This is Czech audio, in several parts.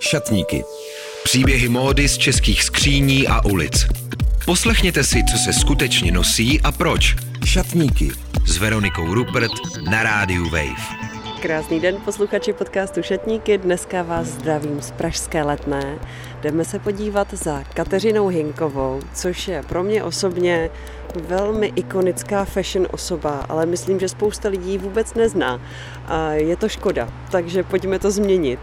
Šatníky. Příběhy módy z českých skříní a ulic. Poslechněte si, co se skutečně nosí a proč. Šatníky s Veronikou Rupert na rádiu Wave. Krásný den, posluchači podcastu Šatníky. Dneska vás zdravím z Pražské letné. Jdeme se podívat za Kateřinou Hinkovou, což je pro mě osobně velmi ikonická fashion osoba, ale myslím, že spousta lidí vůbec nezná. Je to škoda, takže pojďme to změnit.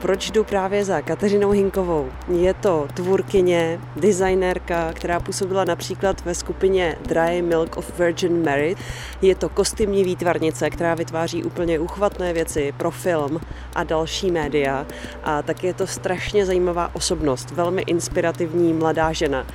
Proč jdu právě za Kateřinou Hinkovou? Je to tvůrkyně, designérka, která působila například ve skupině Dry Milk of Virgin Mary. Je to kostymní výtvarnice, která vytváří úplně uchvatné věci pro film a další média. A tak je to strašně zajímavá osobnost, velmi inspirativní mladá žena,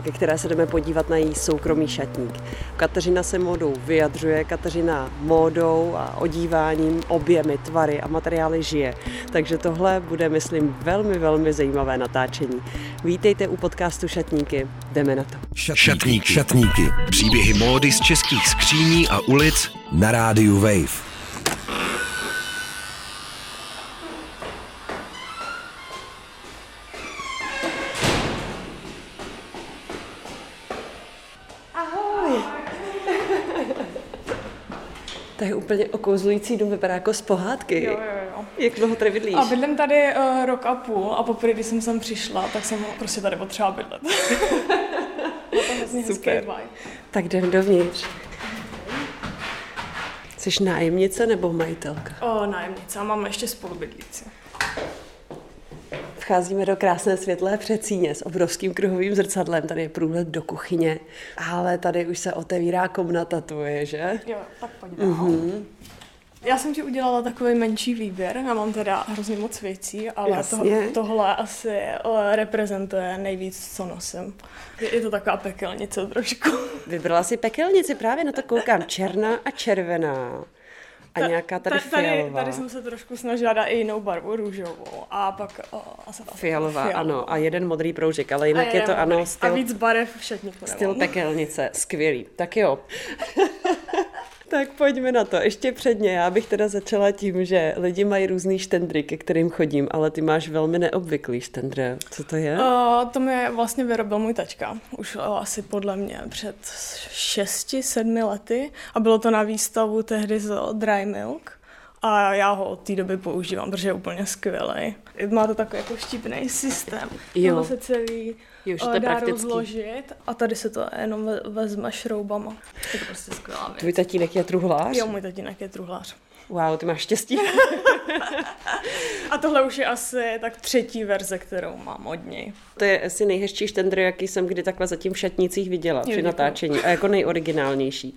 ke které se jdeme podívat na její soukromý šatník. Kateřina se módou vyjadřuje, Kateřina módou a odíváním objemy, tvary a materiály žije. Takže tohle bude, myslím, velmi, velmi zajímavé natáčení. Vítejte u podcastu Šatníky. Jdeme na to. Šatníky. Šatníky. Příběhy módy z českých skříní a ulic na rádiu Wave. Okouzlující dům, vypadá jako z pohádky. Jo, jo, jo. Jak dlouho tady bydlíš? A bydlím tady uh, rok a půl a poprvé, když jsem sem přišla, tak jsem prostě tady potřeba bydlet. Super. Tak jdem dovnitř. Jsi nájemnice nebo majitelka? O, nájemnice a mám ještě spolubydlící. Vcházíme do krásné světlé přecíně s obrovským kruhovým zrcadlem. Tady je průhled do kuchyně, ale tady už se otevírá komnata tvoje, že? Jo, tak pojď dál. Mm-hmm. Já jsem ti udělala takový menší výběr, já mám teda hrozně moc věcí, ale to, tohle asi eh, reprezentuje nejvíc, co nosím. Je, je to taková pekelnice trošku. Vybrala si pekelnici, právě na to koukám. Černá a červená. A nějaká tady tady, fialová. tady jsem se trošku snažila dát i jinou barvu, růžovou. A pak o, asi ta Fialová, ano. A jeden modrý proužek, ale jinak A je to jeden ano, modrý. styl, A víc barev v šatníku styl pekelnice. Skvělý. Tak jo. tak pojďme na to. Ještě předně, já bych teda začala tím, že lidi mají různý štendry, ke kterým chodím, ale ty máš velmi neobvyklý štendr. Co to je? Uh, to mi vlastně vyrobil můj tačka, už uh, asi podle mě před šesti, sedmi lety a bylo to na výstavu tehdy z Dry Milk a já ho od té doby používám, protože je úplně skvělý. Má to takový jako štípný systém, Jo. Tohle se celý Jo, že to je dá praktický. rozložit a tady se to jenom ve- vezme šroubama. Je to prostě skvělá věc. Tvůj tatínek je truhlář? Jo, můj tatínek je truhlář. Wow, ty máš štěstí. A tohle už je asi tak třetí verze, kterou mám od něj. to je asi nejhezčí štendr, jaký jsem kdy takhle zatím v šatnicích viděla při děkuju. natáčení a jako nejoriginálnější.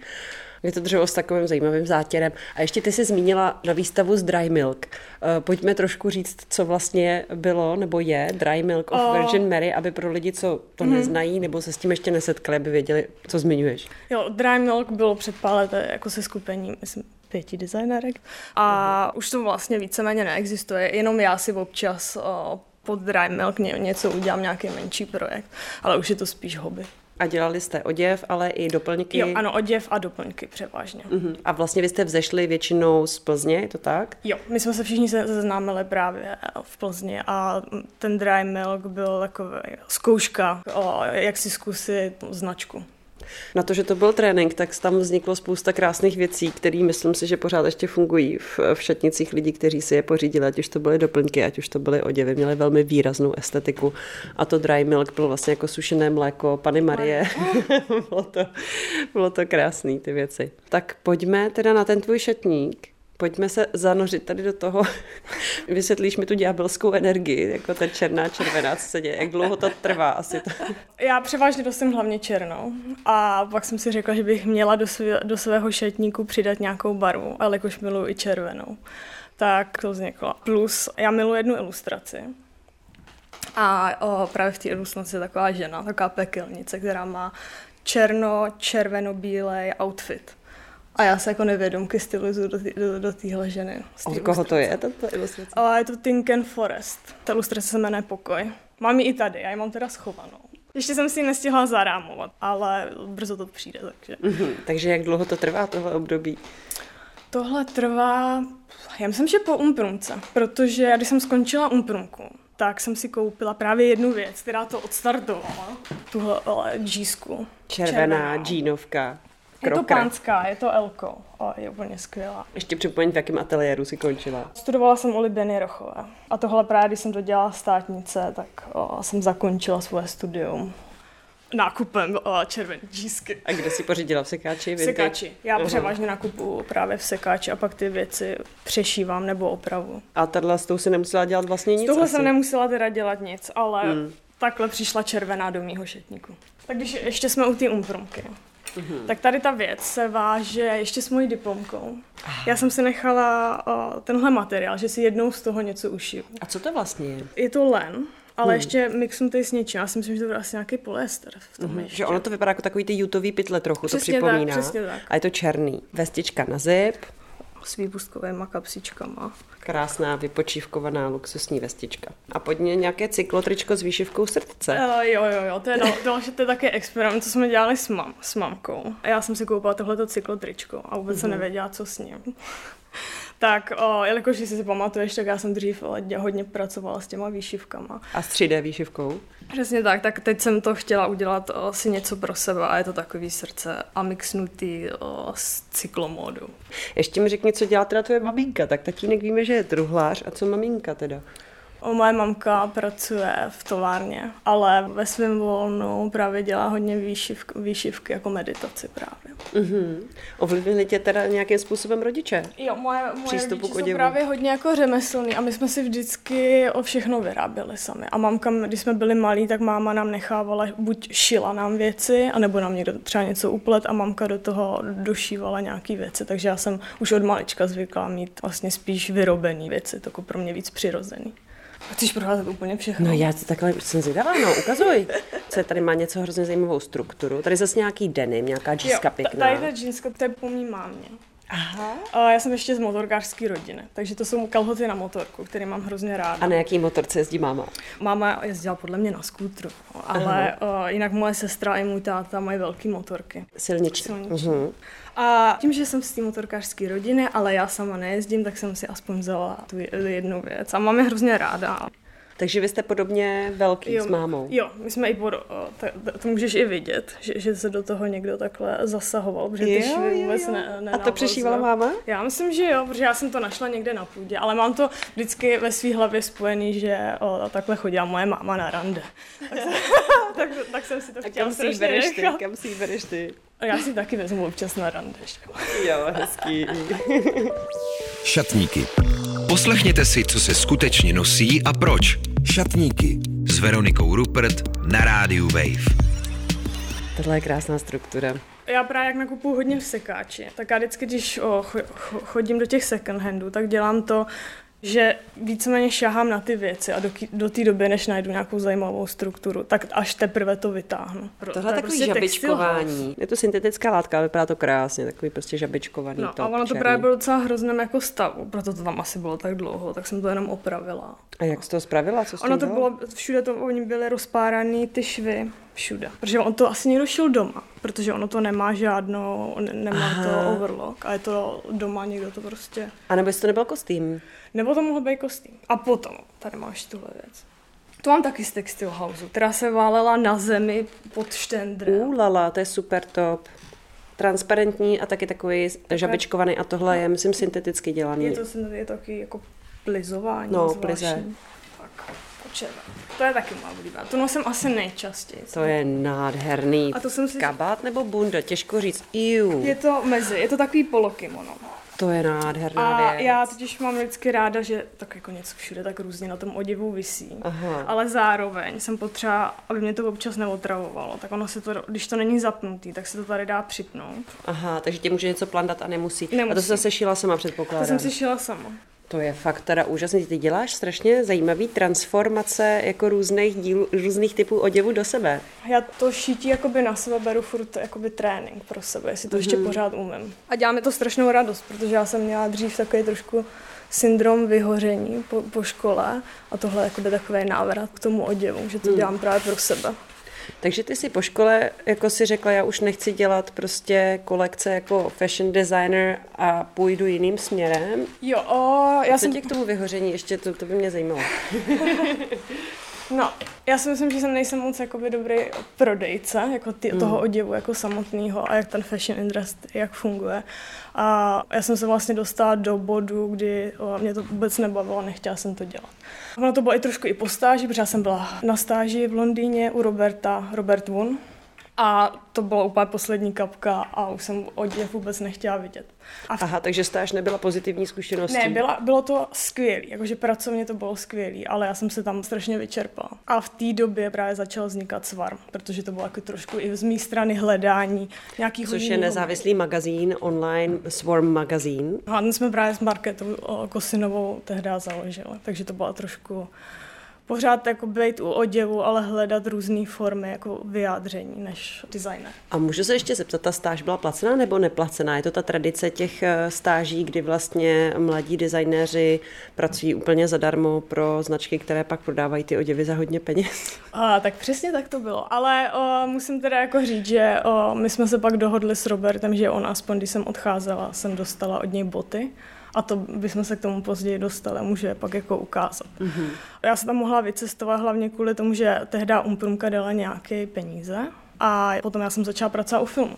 Je to dřevo s takovým zajímavým zátěrem. A ještě ty jsi zmínila na výstavu z Dry Milk. Eh, Pojďme trošku říct, co vlastně bylo nebo je Dry Milk of O. Virgin Mary, aby pro lidi, co to neznají nebo se s tím ještě nesetkali, aby věděli, co zmiňuješ. Jo, Dry Milk bylo před pár lety jako se skupením, myslím, pěti designérek. A už to vlastně víceméně neexistuje, jenom já si občas o, pod Dry Milk ně, něco udělám, nějaký menší projekt, ale už je to spíš hobby. A dělali jste oděv, ale i doplňky. Jo, ano, oděv a doplňky převážně. Mhm. A vlastně vy jste vzešli většinou z Plzně, je to tak? Jo, my jsme se všichni se- seznámili právě v Plzni a ten Dry Milk byl takový zkouška, o, jak si zkusit značku. Na to, že to byl trénink, tak tam vzniklo spousta krásných věcí, které myslím si, že pořád ještě fungují v, v šatnicích lidí, kteří si je pořídili, ať už to byly doplňky, ať už to byly oděvy, měly velmi výraznou estetiku. A to dry milk bylo vlastně jako sušené mléko Pany Marie. bylo, to, bylo to krásný, ty věci. Tak pojďme teda na ten tvůj šatník. Pojďme se zanořit tady do toho. Vysvětlíš mi tu ďábelskou energii, jako ta černá, červená, co se děje. Jak dlouho to trvá asi to? Já převážně nosím hlavně černou a pak jsem si řekla, že bych měla do, svě, do svého šatníku přidat nějakou barvu, ale jakož miluji i červenou. Tak to vzniklo. Plus já miluji jednu ilustraci. A o, právě v té ilustraci je taková žena, taková pekelnice, která má černo-červeno-bílej outfit. A já se jako nevědomky stylizuju do, tý- do, do téhle ženy. Od koho to ilustrace. je, tato ilustrace? A je to Tinken Forest. Ta ilustrace se jmenuje Pokoj. Mám ji i tady, já ji mám teda schovanou. Ještě jsem si ji nestihla zarámovat, ale brzo to přijde, takže... Mhm, takže jak dlouho to trvá tohle období? Tohle trvá, já myslím, že po umprumce, protože já když jsem skončila umprumku, tak jsem si koupila právě jednu věc, která to odstartovala, tuhle džísku. Červená džínovka. Je to pánská, je to Elko a je úplně skvělá. Ještě připomeň, v jakém ateliéru si končila. Studovala jsem u Libeny Rochové. A tohle právě, když jsem to dělala státnice, tak o, jsem zakončila svoje studium nákupem červené džísky. A kde si pořídila v sekáči? V sekáči. Já uh-huh. převážně nakupu právě v sekáči a pak ty věci přešívám nebo opravu. A tahle s tou si nemusela dělat vlastně nic? S touhle asi. jsem nemusela teda dělat nic, ale hmm. takhle přišla červená do mýho šetníku. Tak když ještě jsme u té umprumky. Mm-hmm. Tak tady ta věc se váže ještě s mojí diplomkou. Aha. Já jsem si nechala o, tenhle materiál, že si jednou z toho něco ušiju. A co to vlastně je? Je to len, ale hmm. ještě mixnutý s něčím. Já si myslím, že to bude asi nějaký polyester v tom hmm. Že ono to vypadá jako takový ty jutový pytle trochu, přesně to připomíná. Tak, přesně tak. A je to černý. Vestička na zip. S výpustkovými kapsičkama. Krásná vypočívkovaná luxusní vestička. A pod ní nějaké cyklotričko s výšivkou srdce. Uh, jo, jo, jo, to je, no, to, to je taky experiment, co jsme dělali s, mam, s mamkou. A já jsem si koupila tohleto cyklotričko a vůbec mm-hmm. jsem nevěděla, co s ním. Tak, o, jelikož si si pamatuješ, tak já jsem dřív hodně pracovala s těma výšivkama. A s 3D výšivkou? Přesně tak, tak teď jsem to chtěla udělat o, si něco pro sebe a je to takový srdce a mixnutý o, s cyklomódu. Ještě mi řekni, co dělá teda tvoje maminka, tak tatínek víme, že je truhlář a co maminka teda? O, moje mamka pracuje v továrně, ale ve svém volnu právě dělá hodně výšivky, výšivky jako meditaci právě. Mm-hmm. Ovlivnili tě teda nějakým způsobem rodiče? Jo, moje, moje rodiče jsou právě hodně jako řemeslní a my jsme si vždycky o všechno vyráběli sami. A mamka, když jsme byli malí, tak máma nám nechávala, buď šila nám věci, anebo nám někdo třeba něco uplet a mamka do toho došívala nějaké věci. Takže já jsem už od malička zvykla mít vlastně spíš vyrobené věci, to jako pro mě víc přirozený. Chceš proházet úplně všechno? No já takhle jsem zvědavá, no ukazuj. Co tady má něco hrozně zajímavou strukturu. Tady zase nějaký denim, nějaká džíska pěkná. Tady ta džíska, to je po mý mámě. Aha. A já jsem ještě z motorkářské rodiny, takže to jsou kalhoty na motorku, které mám hrozně ráda. A na jaký motorce jezdí máma? Máma jezdila podle mě na skútru, ale uh, jinak moje sestra i můj táta mají velké motorky. Silniční. Silniční. Uh-huh. A tím, že jsem z té motorkářské rodiny, ale já sama nejezdím, tak jsem si aspoň vzala tu jednu věc. A mám je hrozně ráda. Takže vy jste podobně velký jo, s mámou. Jo, my jsme i pod, to, to můžeš i vidět, že, že se do toho někdo takhle zasahoval, protože ty jo, švy vůbec ne, ne A to přešívala máma? Já myslím, že jo, protože já jsem to našla někde na půdě, ale mám to vždycky ve své hlavě spojený, že o, takhle chodila moje máma na rande. Tak, jsem, tak, tak jsem si to chtěla kam si bereš ty? Kam si bereš ty? Já si taky vezmu občas na rande. Jo, hezký. Šatníky. Poslechněte si, co se skutečně nosí a proč. Šatníky s Veronikou Rupert na rádiu Wave. Tohle je krásná struktura. Já právě jak nakupuju hodně v sekáči, tak já vždycky, když o, chodím do těch second handů, tak dělám to, že víceméně šahám na ty věci a do, do té doby, než najdu nějakou zajímavou strukturu, tak až teprve to vytáhnu. Tohle je takový prostě žabičkování. Je to syntetická látka, ale vypadá to krásně, takový prostě žabičkovaný No top, a ono to právě bylo docela hrozném jako stavu, proto to tam asi bylo tak dlouho, tak jsem to jenom opravila. A jak jsi to spravila? Co ono to bylo, všude to, oni byly rozpáraný ty švy, všude. Protože on to asi někdo šil doma, protože ono to nemá žádnou, ne, nemá Aha. to overlock a je to doma, někdo to prostě... A nebo jestli to nebyl kostým? Nebo to mohl být kostým. A potom, tady máš tuhle věc. To mám taky z Textil House, která se válela na zemi pod štendrem. Uh, lala, to je super top. Transparentní a taky takový žabičkovaný a tohle je, myslím, synteticky dělaný. Je to, je to taky jako plizování No, zvláštní. plize. Tak, To je taky má oblíbená. To nosím asi nejčastěji. To je nádherný. A to jsem si... Kabát nebo bunda, těžko říct. Iu. Je to mezi, je to takový polokimono. To je nádherná a věc. já totiž mám vždycky ráda, že tak jako něco všude tak různě na tom oděvu visí. Aha. Ale zároveň jsem potřeba, aby mě to občas neotravovalo. Tak ono se to, když to není zapnutý, tak se to tady dá připnout. Aha, takže tě může něco plandat a nemusí. nemusí. A to se zase šila sama předpokládám. To jsem si šila sama. To je fakt teda úžasný. Ty děláš strašně zajímavý transformace jako různých díl, různých typů oděvu do sebe. Já to šítí jakoby na sebe beru furt jakoby trénink pro sebe, jestli to mm-hmm. ještě mhm. pořád umím. A dělá mi to strašnou radost, protože já jsem měla dřív takový trošku syndrom vyhoření po, po škole a tohle je takový návrat k tomu oděvu, že to mm. dělám právě pro sebe. Takže ty si po škole, jako si řekla, já už nechci dělat prostě kolekce jako fashion designer a půjdu jiným směrem. Jo, o, já Co jsem... tě k tomu vyhoření ještě, to, to by mě zajímalo. No, já si myslím, že jsem nejsem moc jakoby dobrý prodejce jako ty, mm. toho oděvu jako samotného a jak ten fashion industry, jak funguje. A já jsem se vlastně dostala do bodu, kdy o, mě to vůbec nebavilo, nechtěla jsem to dělat. Ono to bylo i trošku i po stáži, protože já jsem byla na stáži v Londýně u Roberta, Robert Woon, a to byla úplně poslední kapka a už jsem oděv vůbec nechtěla vidět. A v... Aha, takže stáž nebyla pozitivní zkušeností? Ne, byla, bylo to skvělé, jakože pracovně to bylo skvělé, ale já jsem se tam strašně vyčerpala. A v té době právě začal vznikat Svarm, protože to bylo jako trošku i z mé strany hledání nějakých Což je nezávislý magazín online, Swarm magazín. A my jsme právě s Marketou Kosinovou tehdy založili, takže to byla trošku pořád jako být u oděvu, ale hledat různé formy jako vyjádření než designer. A můžu se ještě zeptat, ta stáž byla placená nebo neplacená? Je to ta tradice těch eh, stáží, kdy vlastně mladí designéři pracují úplně zadarmo pro značky, které pak prodávají ty oděvy za hodně peněz? A, tak přesně tak to bylo. Ale o, musím teda jako říct, že o, my jsme se pak dohodli s Robertem, že on aspoň, když jsem odcházela, jsem dostala od něj boty a to bychom se k tomu později dostali, může je pak jako ukázat. Mm-hmm. Já jsem tam mohla vycestovat hlavně kvůli tomu, že tehdy Umprumka dala nějaké peníze a potom já jsem začala pracovat u filmu.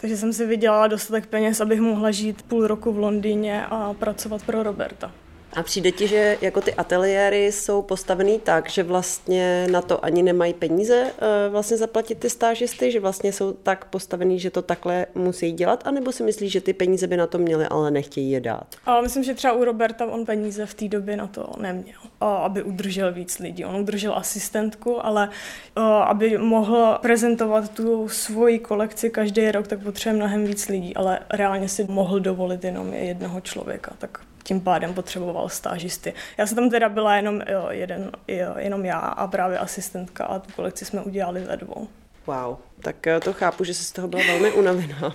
Takže jsem si vydělala dostatek peněz, abych mohla žít půl roku v Londýně a pracovat pro Roberta. A přijde ti, že jako ty ateliéry jsou postavený tak, že vlastně na to ani nemají peníze eh, vlastně zaplatit ty stážisty, že vlastně jsou tak postavený, že to takhle musí dělat, anebo si myslíš, že ty peníze by na to měly, ale nechtějí je dát? A myslím, že třeba u Roberta on peníze v té době na to neměl, aby udržel víc lidí. On udržel asistentku, ale aby mohl prezentovat tu svoji kolekci každý rok, tak potřebuje mnohem víc lidí, ale reálně si mohl dovolit jenom jednoho člověka. Tak tím pádem potřeboval stážisty. Já jsem tam teda byla jenom, jo, jeden, jo, jenom já a právě asistentka a tu kolekci jsme udělali ve dvou. Wow, tak eh, to chápu, že jsi z toho byla velmi unavená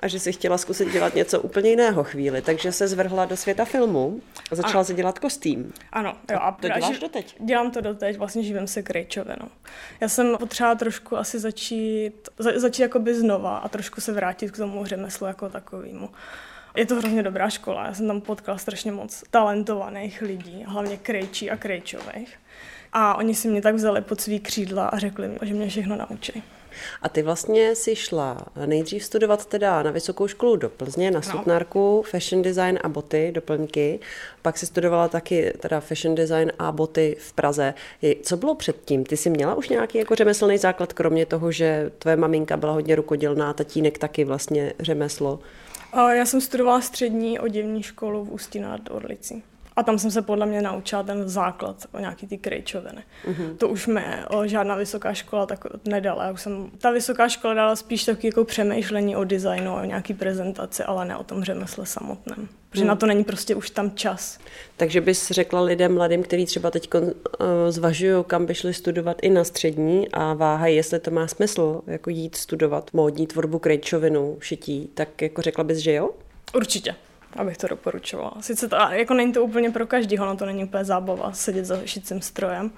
a že si chtěla zkusit dělat něco úplně jiného chvíli, takže se zvrhla do světa filmu a začala se dělat kostým. Ano, jo. A to děláš doteď? Dělám to doteď, vlastně živím se krejčovinou. Já jsem potřeba trošku asi začít, za, začít jakoby znova a trošku se vrátit k tomu řemeslu jako takovému. Je to hrozně dobrá škola, já jsem tam potkala strašně moc talentovaných lidí, hlavně krejčí a krejčových. A oni si mě tak vzali pod svý křídla a řekli mi, že mě všechno naučí. A ty vlastně si šla nejdřív studovat teda na vysokou školu do Plzně, na sutnárku, fashion design a boty, doplňky. Pak si studovala taky teda fashion design a boty v Praze. Co bylo předtím? Ty jsi měla už nějaký jako řemeslný základ, kromě toho, že tvoje maminka byla hodně rukodělná, tatínek taky vlastně řemeslo? Já jsem studovala střední oděvní školu v Ústí nad Orlicí. A tam jsem se podle mě naučila ten základ o nějaký ty krejčoviny. Mm-hmm. To už mě o, žádná vysoká škola tak nedala. Já už jsem, ta vysoká škola dala spíš taky jako přemýšlení o designu, o nějaký prezentaci, ale ne o tom řemesle samotném. Protože mm. na to není prostě už tam čas. Takže bys řekla lidem mladým, kteří třeba teď uh, zvažují, kam by šli studovat i na střední a váhají, jestli to má smysl, jako jít studovat módní tvorbu krejčovinu, šití, tak jako řekla bys, že jo? Určitě abych to doporučovala. Sice to, jako není to úplně pro každého, no to není úplně zábava sedět za šicím strojem,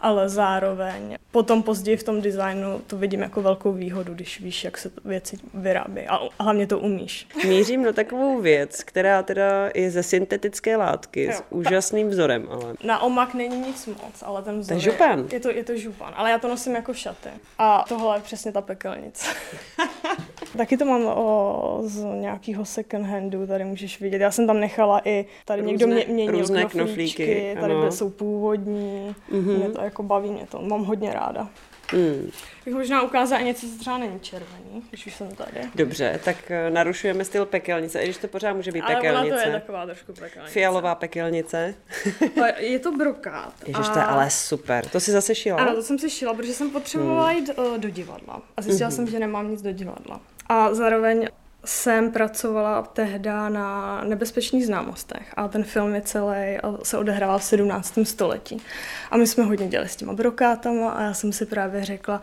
ale zároveň potom později v tom designu to vidím jako velkou výhodu, když víš, jak se věci vyrábí a hlavně to umíš. Mířím na takovou věc, která teda je ze syntetické látky jo, s úžasným vzorem. Ale... Na omak není nic moc, ale ten vzor to je, župan. je, je, to, je to župan, ale já to nosím jako šaty. A tohle je přesně ta pekelnice. Taky to mám o, z nějakého second handu, tady můžeš vidět. Já jsem tam nechala i, tady různé, někdo mě, měnil různé knoflíčky, knoflíky, tady ano. jsou původní, mm-hmm. mě to jako baví, mě to mám hodně ráda. Hmm. Bych možná ukázala něco, co třeba není červený, když už jsem tady. Dobře, tak eh, narušujeme styl pekelnice, i když to pořád může být Ale pekelnice. Ale to je taková trošku pekelnice. Fialová pekelnice. je to brokát. Ježiš, a... to je ale super. To si zase šila? Ano, to jsem si šila, protože jsem potřebovala hmm. jít uh, do divadla. A zjistila hmm. jsem, že nemám nic do divadla. A zároveň jsem pracovala tehdy na nebezpečných známostech a ten film je celý, se odehrával v 17. století. A my jsme hodně dělali s těma brokátama a já jsem si právě řekla,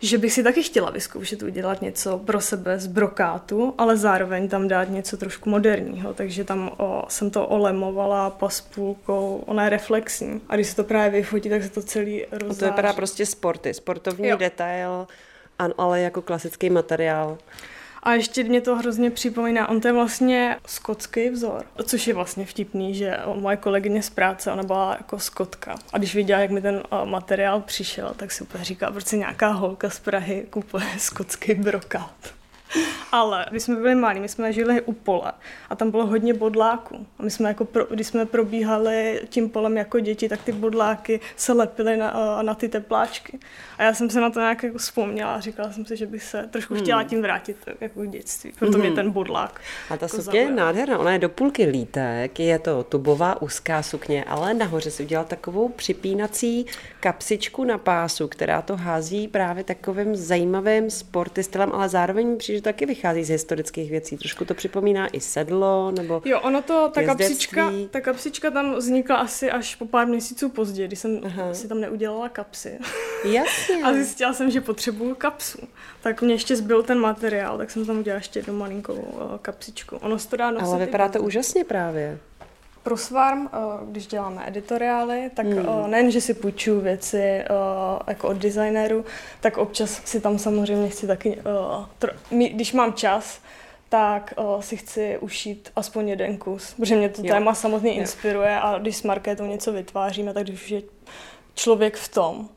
že bych si taky chtěla vyzkoušet udělat něco pro sebe z brokátu, ale zároveň tam dát něco trošku moderního, takže tam o, jsem to olemovala paspůlkou, ona je reflexní a když se to právě vyfotí, tak se to celý rozzáří. To vypadá prostě sporty, sportovní jo. detail, ale jako klasický materiál. A ještě mě to hrozně připomíná, on to je vlastně skotský vzor, což je vlastně vtipný, že moje kolegyně z práce, ona byla jako skotka. A když viděla, jak mi ten materiál přišel, tak si úplně říká, proč si nějaká holka z Prahy kupuje skotský brokát. Ale když jsme byli malí, my jsme žili u pole a tam bylo hodně bodláků. A my jsme jako, pro, když jsme probíhali tím polem jako děti, tak ty bodláky se lepily na, na ty tepláčky. A já jsem se na to nějak jako vzpomněla a říkala jsem si, že bych se trošku hmm. chtěla tím vrátit jako v dětství. Proto hmm. mě ten bodlák. A ta jako sukně je nádherná. Ona je do půlky lítek, je to tubová úzká sukně, ale nahoře si udělal takovou připínací kapsičku na pásu, která to hází právě takovým zajímavým sporty stylem, ale zároveň přijde že taky vychází z historických věcí. Trošku to připomíná i sedlo, nebo Jo, ono to, ta kapsička, ta kapsička tam vznikla asi až po pár měsíců později, když jsem Aha. si tam neudělala kapsy. Jasně. a zjistila jsem, že potřebuju kapsu. Tak mě ještě zbyl ten materiál, tak jsem tam udělala ještě jednu malinkou uh, kapsičku. Ono se to dá nosit. Ale vypadá to úžasně právě. Pro Svarm, uh, když děláme editoriály, tak hmm. nejen, že si půjčuju věci jako od designéru, tak občas si tam samozřejmě chci taky, když mám čas, tak si chci ušít aspoň jeden kus, protože mě to jo. téma samotně inspiruje a když s Markétou něco vytváříme, tak když už je člověk v tom,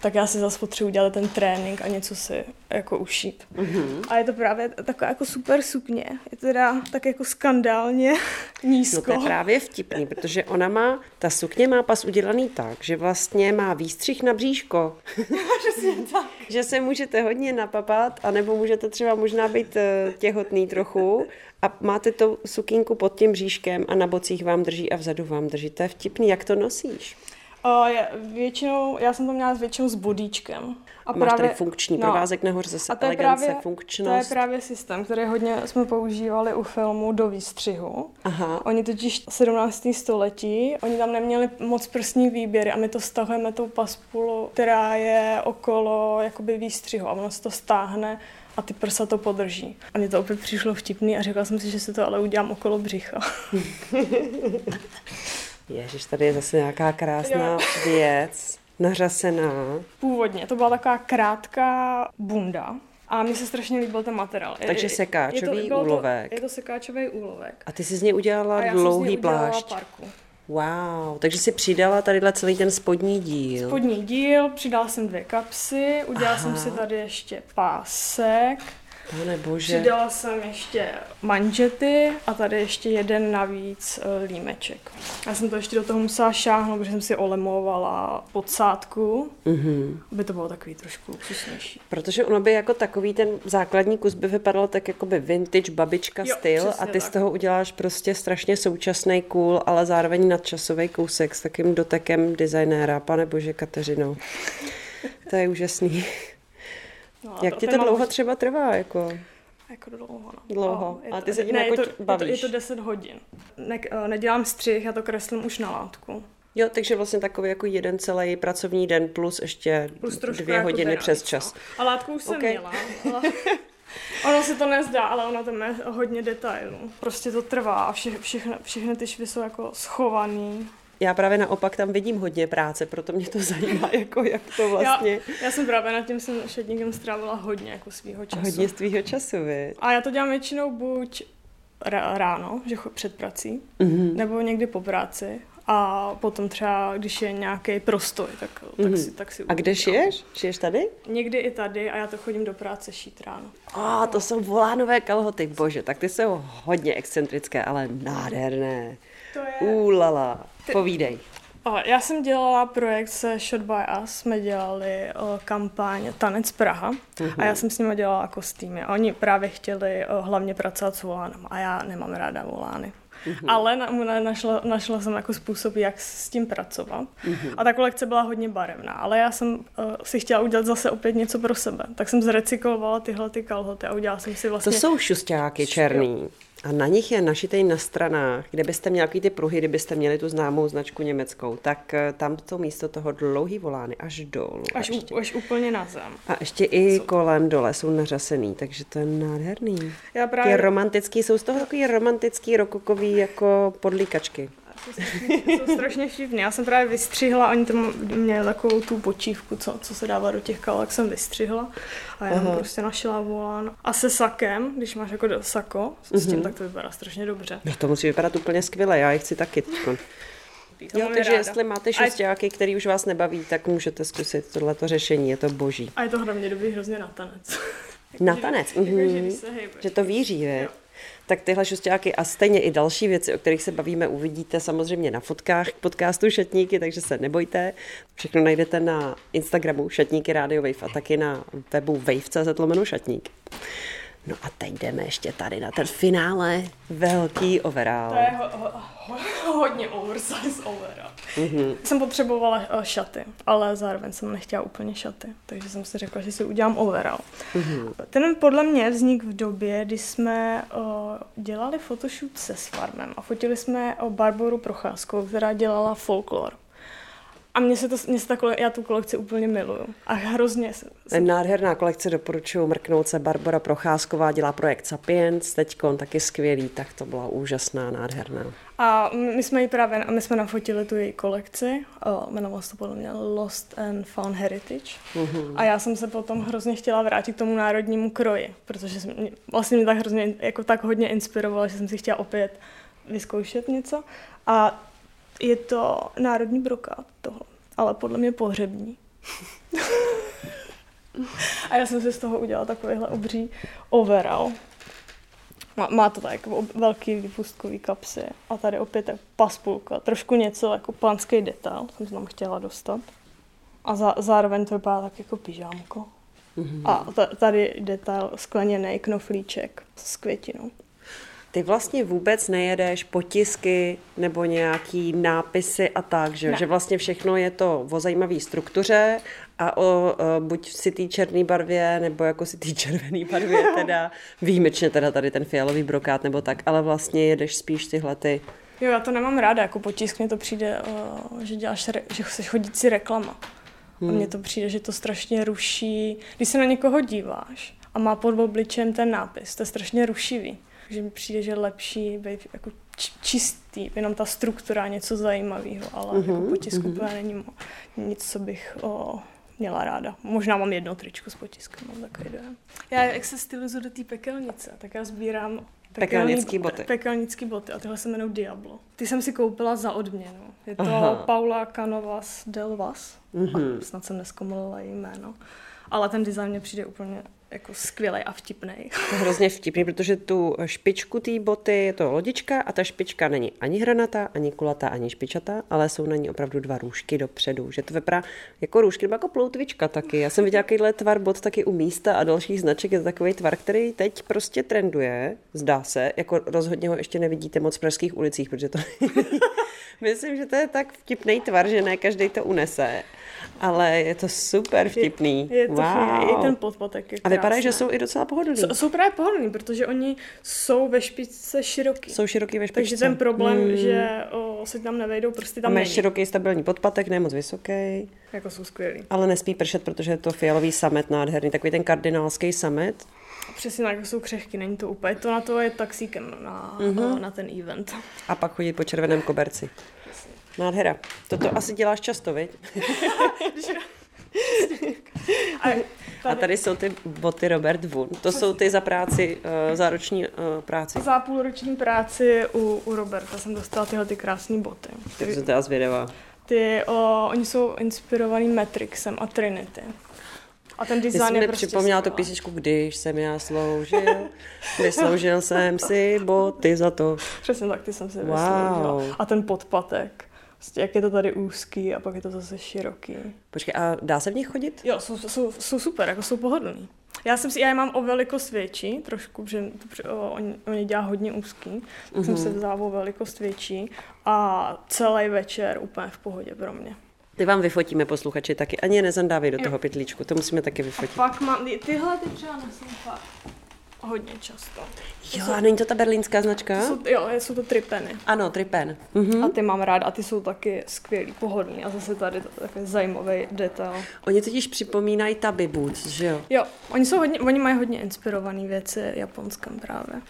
tak já si zase potřebuji udělat ten trénink a něco si jako ušít. Mm-hmm. A je to právě taková jako super sukně. Je to teda tak jako skandálně nízko. No to je právě vtipný, protože ona má, ta sukně má pas udělaný tak, že vlastně má výstřih na bříško. tak. že se můžete hodně napapat, anebo můžete třeba možná být eh, těhotný trochu a máte tu sukínku pod tím bříškem a na bocích vám drží a vzadu vám drží. To je vtipný. Jak to nosíš? Uh, je, většinou, já jsem to měla většinou s bodíčkem. A Máš právě, tady funkční no, provázek nahoře zase a to je elegance, právě, funkčnost. To je právě systém, který hodně jsme používali u filmu do výstřihu. Aha. Oni totiž 17. století, oni tam neměli moc prsní výběry a my to stahujeme tou paspulu, která je okolo jakoby výstřihu a ono se to stáhne a ty prsa to podrží. A mně to opět přišlo vtipný a řekla jsem si, že si to ale udělám okolo břicha. Ježiš, tady je zase nějaká krásná jo. věc, nařasená. Původně to byla taková krátká bunda, a mně se strašně líbil ten materiál. Takže sekáčový je to, úlovek. To, je to sekáčový úlovek. A ty jsi z něj udělala a dlouhý plášť. Parku. Wow, takže si přidala tady celý ten spodní díl. Spodní díl, přidala jsem dvě kapsy, udělala Aha. jsem si tady ještě pásek, Pane bože. Přidala jsem ještě manžety a tady ještě jeden navíc uh, límeček. Já jsem to ještě do toho musela šáhnout, protože jsem si olemovala podsádku, mm-hmm. aby to bylo takový trošku luxusnější. Protože ono by jako takový ten základní kus by vypadal tak jako by vintage babička jo, styl a ty tak. z toho uděláš prostě strašně současný cool, ale zároveň nadčasový kousek s takým dotekem designéra. Pane bože, Kateřino. To je úžasný. No, Jak to, ti to dlouho už... třeba trvá? Jako? Jako dlouho, no. Dlouho. A ty se tím ne, jako je to, bavíš? Je to, je to 10 hodin. Ne, eh, nedělám střih, já to kreslím už na látku. Jo, takže vlastně takový jako jeden celý pracovní den plus ještě plus dvě jako hodiny přes čas. No. A látku už okay. jsem měla. Ale... ono se to nezdá, ale ono tam je hodně detailů. Prostě to trvá a vše, všechny, všechny ty švy jsou jako schovaný já právě naopak tam vidím hodně práce, proto mě to zajímá, jako jak to vlastně... Já, já jsem právě nad tím jsem šedníkem strávila hodně jako svýho času. Hodně svýho času, vy. A já to dělám většinou buď ráno, že před prací, mm-hmm. nebo někdy po práci. A potom třeba, když je nějaký prostoj, tak, tak, mm-hmm. si, tak si A kde šiješ? Šiješ tady? Někdy i tady a já to chodím do práce šít ráno. A oh, to jsou volánové kalhoty, bože, tak ty jsou hodně excentrické, ale nádherné. To je... Ulala. Povídej. Já jsem dělala projekt se Shot by Us, jsme dělali o, kampaň Tanec Praha a já jsem s nimi dělala kostýmy. A oni právě chtěli o, hlavně pracovat s volánama a já nemám ráda volány. mm-hmm. ale na, na, našla, našla jsem jako způsob, jak s tím pracovat. Mm-hmm. A ta kolekce byla hodně barevná, ale já jsem uh, si chtěla udělat zase opět něco pro sebe. Tak jsem zrecyklovala tyhle ty kalhoty a udělala jsem si vlastně... To jsou šustáky černý. A na nich je našitej na stranách, kde byste měli ty pruhy, kdybyste měli tu známou značku německou, tak eh, tam to místo toho dlouhý volány až dolů. Až, u, až úplně na zem. A ještě i jsou... kolem dole jsou nařasený, takže to je nádherný. Já právě... Ty romantický, jsou z toho takový romantický, rokokový jako podlíkačky jsou strašně, jsou strašně. Já jsem právě vystřihla, oni tam měli takovou tu počívku, co, co se dává do těch kalek, jsem vystřihla a já jsem prostě našla volán. A se sakem, když máš jako sako s tím, mm-hmm. tak to vypadá strašně dobře. No to musí vypadat úplně skvěle, já je chci taky. Jo, takže ráda. jestli máte šestáky, který už vás nebaví, tak můžete zkusit tohleto řešení, je to boží. A je to hlavně dobrý hrozně na tanec. na tanec? Jako, mm-hmm. že, že to víří, je tak tyhle šustáky a stejně i další věci, o kterých se bavíme, uvidíte samozřejmě na fotkách podcastu Šatníky, takže se nebojte. Všechno najdete na Instagramu Šatníky Radio Wave a taky na webu wave.cz šatník. No a teď jdeme ještě tady na ten finále. Velký overall. To je ho, ho, ho, hodně oversize overall. Mm-hmm. Jsem potřebovala uh, šaty, ale zároveň jsem nechtěla úplně šaty, takže jsem si řekla, že si udělám overall. Mm-hmm. Ten podle mě vznik v době, kdy jsme uh, dělali photoshoot se Svarmem a fotili jsme o Barboru Procházkou, která dělala folklor. A mně se, to, mně se ta kole, já tu kolekci úplně miluju. A hrozně se... Jsem... Nádherná kolekce, doporučuji mrknout se. Barbara Procházková dělá projekt Sapiens, teďkon taky skvělý, tak to byla úžasná, nádherná. A my jsme ji právě, my jsme nafotili tu její kolekci, jmenovalo se to podle mě Lost and Found Heritage. Mm-hmm. A já jsem se potom hrozně chtěla vrátit k tomu národnímu kroji, protože jsem, vlastně mě tak hrozně, jako tak hodně inspirovala, že jsem si chtěla opět vyzkoušet něco. A je to národní brokát tohle, ale podle mě pohřební. a já jsem si z toho udělala takovýhle obří overall. Má, má to tak jako velký výpustkový kapsy a tady opět tak paspulka, trošku něco jako pánský detail jsem se tam chtěla dostat. A za, zároveň to vypadá tak jako pyžámko. Mm-hmm. A tady detail skleněný knoflíček s květinou ty vlastně vůbec nejedeš potisky nebo nějaký nápisy a tak, že, že vlastně všechno je to o zajímavé struktuře a o, o buď si té černé barvě, nebo jako si té červené barvě teda, výjimečně teda tady ten fialový brokát nebo tak, ale vlastně jedeš spíš tyhle ty Jo, já to nemám ráda, jako potisk mně to přijde, že děláš, že jsi chodící reklama. Hmm. A mně to přijde, že to strašně ruší, když se na někoho díváš a má pod obličem ten nápis, to je strašně rušivý že mi přijde, že lepší být jako čistý, jenom ta struktura, něco zajímavého, ale mm-hmm, jako potisku mm-hmm. není nic, co bych o, měla ráda. Možná mám jedno tričko s potiskem, mám takový dojem. Já jak se stylizuju do té pekelnice, tak já sbírám pekelnické boty. Pekelnické boty a tyhle se jmenují Diablo. Ty jsem si koupila za odměnu. Je to Aha. Paula Canovas Delvas. Mm-hmm. Snad jsem neskomolila její jméno. Ale ten design mě přijde úplně jako skvělý a vtipný. Hrozně vtipný, protože tu špičku té boty je to lodička a ta špička není ani hranatá, ani kulatá, ani špičatá, ale jsou na ní opravdu dva růžky dopředu, že to vypadá jako růžky, nebo jako ploutvička taky. Já jsem viděla takovýhle tvar bot taky u místa a dalších značek, je to takový tvar, který teď prostě trenduje, zdá se, jako rozhodně ho ještě nevidíte moc v pražských ulicích, protože to Myslím, že to je tak vtipný tvar, že ne každý to unese ale je to super vtipný. Je, je to wow. i ten podpatek je A vypadá, že jsou i docela pohodlný. Jsou, jsou právě pohodlný, protože oni jsou ve špičce široký. Jsou široký ve špičce. Takže ten problém, hmm. že o, se tam nevejdou, prostě tam A máš široký stabilní podpatek, ne moc vysoký. Jako jsou skvělý. Ale nespí pršet, protože je to fialový samet nádherný, takový ten kardinálský samet. Přesně tak, jsou křehky, není to úplně, to na to je taxíkem na, mm-hmm. na ten event. A pak chodí po červeném koberci. Nádhera. Toto asi děláš často, viď? A tady jsou ty boty Robert Wood. To jsou ty za práci, uh, za roční uh, práci. Za půlroční práci u, u Roberta jsem dostala tyhle ty krásné boty. Ty jsou teda zvědavá. Ty, o, oni jsou inspirovaný Matrixem a Trinity. A ten design je mi prostě připomněla tu písničku, když jsem já sloužil, vysloužil jsem si boty za to. Přesně tak, ty jsem si wow. vysloužila. A ten podpatek. Prostě jak je to tady úzký a pak je to zase široký. Počkej, a dá se v nich chodit? Jo, jsou, jsou, jsou super, jako jsou pohodlný. Já jsem si, já je mám o velikost větší, trošku, protože oni, oni dělá hodně úzký, tak mm-hmm. jsem si vzala o velikost větší a celý večer úplně v pohodě pro mě. Ty vám vyfotíme posluchači taky, ani je nezandávej do toho pytlíčku, to musíme taky vyfotit. A pak mám, tyhle ty třeba nosím fakt hodně často. Jo, a není to ta berlínská značka? Jsou, jo, jsou to tripeny. Ano, tripen. Mhm. A ty mám rád a ty jsou taky skvělý, pohodlný a zase tady to takový zajímavý detail. Oni totiž připomínají tabi boots, že jo? Jo, oni, jsou hodně, oni mají hodně inspirované věci japonském právě.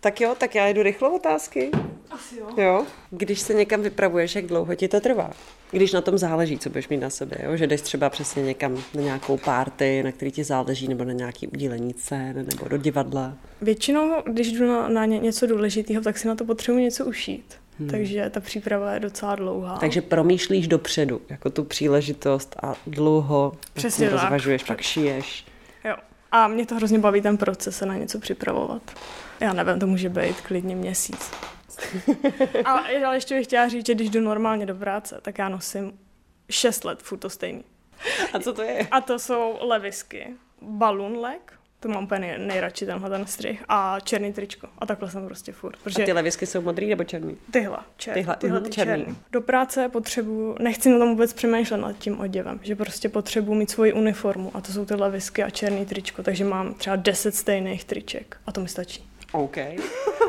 Tak jo, tak já jdu rychlo otázky. Asi jo. Jo. Když se někam vypravuješ, jak dlouho ti to trvá? Když na tom záleží, co budeš mít na sobě, jo? že jdeš třeba přesně někam na nějakou párty, na který ti záleží, nebo na nějaký udílení cen, nebo do divadla. Většinou, když jdu na, na něco důležitého, tak si na to potřebuji něco ušít. Hmm. Takže ta příprava je docela dlouhá. Takže promýšlíš dopředu, jako tu příležitost a dlouho Přesně rozvažuješ, pak šiješ. Jo. A mě to hrozně baví ten proces se na něco připravovat. Já nevím, to může být klidně měsíc. ale, ale ještě bych chtěla říct, že když jdu normálně do práce, tak já nosím 6 let furt to stejný. A co to je? A to jsou levisky. Balloon leg, to mám úplně nej, nejradši tenhle ten střih. A černý tričko. A takhle jsem prostě furt. Protože... A ty levisky jsou modrý nebo černý? Tyhle, čer, tyhle, tyhle ty černý. černý. Do práce potřebuju, nechci na tom vůbec přemýšlet nad tím oděvem, že prostě potřebuju mít svoji uniformu a to jsou ty levisky a černý tričko, takže mám třeba 10 stejných triček a to mi stačí. OK.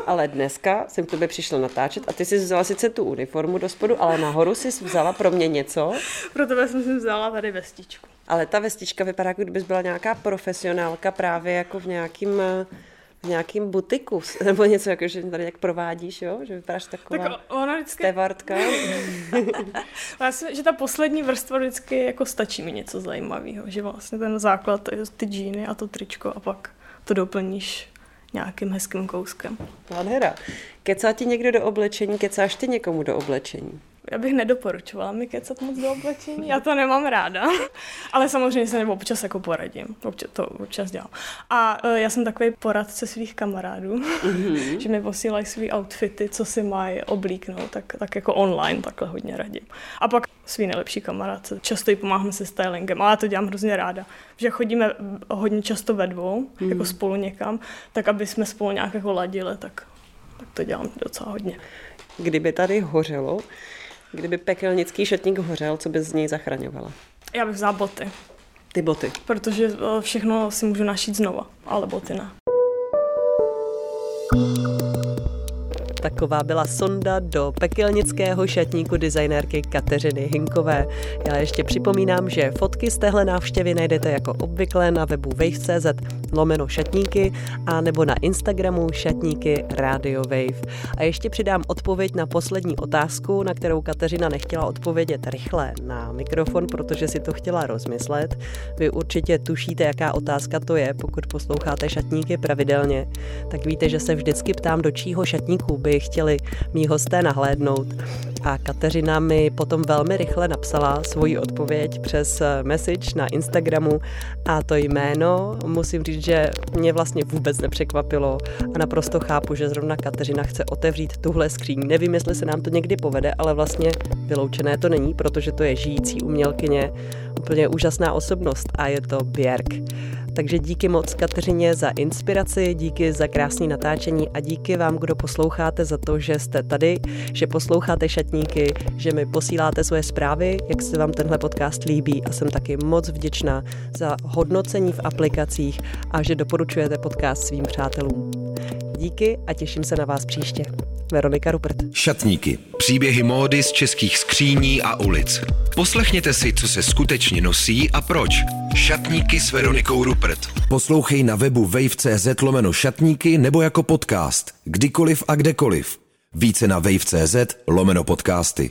Ale dneska jsem k tobě přišla natáčet a ty jsi vzala sice tu uniformu do spodu, ale nahoru jsi vzala pro mě něco. Pro tebe jsem si vzala tady vestičku. Ale ta vestička vypadá, jako kdybys byla nějaká profesionálka právě jako v nějakým v nějakým butiku, nebo něco, jako, že tady jak provádíš, jo? že vypadáš taková tak ona vždycky... stevartka. vlastně, že ta poslední vrstva vždycky jako stačí mi něco zajímavého, že vlastně ten základ, ty džíny a to tričko a pak to doplníš nějakým hezkým kouskem. Nádhera. Kecá ti někdo do oblečení, kecáš ty někomu do oblečení? Já bych nedoporučovala mi kecat moc do oblečení, já to nemám ráda, ale samozřejmě se nebo občas jako poradím, občas, to občas dělám. A uh, já jsem takový poradce svých kamarádů, mm-hmm. že mi posílají svý outfity, co si mají oblíknout, tak, tak jako online takhle hodně radím. A pak svý nejlepší kamarádce, často jí pomáháme se stylingem, ale já to dělám hrozně ráda, že chodíme hodně často ve dvou, mm-hmm. jako spolu někam, tak aby jsme spolu nějak jako ladili, tak, tak to dělám docela hodně. Kdyby tady hořelo, Kdyby pekelnický šatník hořel, co by z něj zachraňovala? Já bych vzala boty. Ty boty? Protože eh, všechno si můžu našít znova, ale boty ne. Taková byla sonda do pekelnického šatníku designérky Kateřiny Hinkové. Já ještě připomínám, že fotky z téhle návštěvy najdete jako obvykle na webu wave.cz lomeno šatníky a nebo na Instagramu šatníky Radio Wave. A ještě přidám odpověď na poslední otázku, na kterou Kateřina nechtěla odpovědět rychle na mikrofon, protože si to chtěla rozmyslet. Vy určitě tušíte, jaká otázka to je, pokud posloucháte šatníky pravidelně. Tak víte, že se vždycky ptám, do čího šatníku by by chtěli mý hosté nahlédnout. A Kateřina mi potom velmi rychle napsala svoji odpověď přes eh, message na Instagramu a to jméno musím říct, že mě vlastně vůbec nepřekvapilo a naprosto chápu, že zrovna Kateřina chce otevřít tuhle skříň. Nevím, jestli se nám to někdy povede, ale vlastně vyloučené to není, protože to je žijící umělkyně, úplně úžasná osobnost a je to Björk. Takže díky moc Kateřině za inspiraci, díky za krásný natáčení a díky vám, kdo posloucháte za to, že jste tady, že posloucháte šatníky, že mi posíláte svoje zprávy, jak se vám tenhle podcast líbí a jsem taky moc vděčná za hodnocení v aplikacích a že doporučujete podcast svým přátelům. Díky a těším se na vás příště. Veronika Rupert. Šatníky. Příběhy módy z českých skříní a ulic. Poslechněte si, co se skutečně nosí a proč. Šatníky s Veronikou Rupert. Poslouchej na webu wave.cz lomeno šatníky nebo jako podcast. Kdykoliv a kdekoliv. Více na wave.cz lomeno podcasty.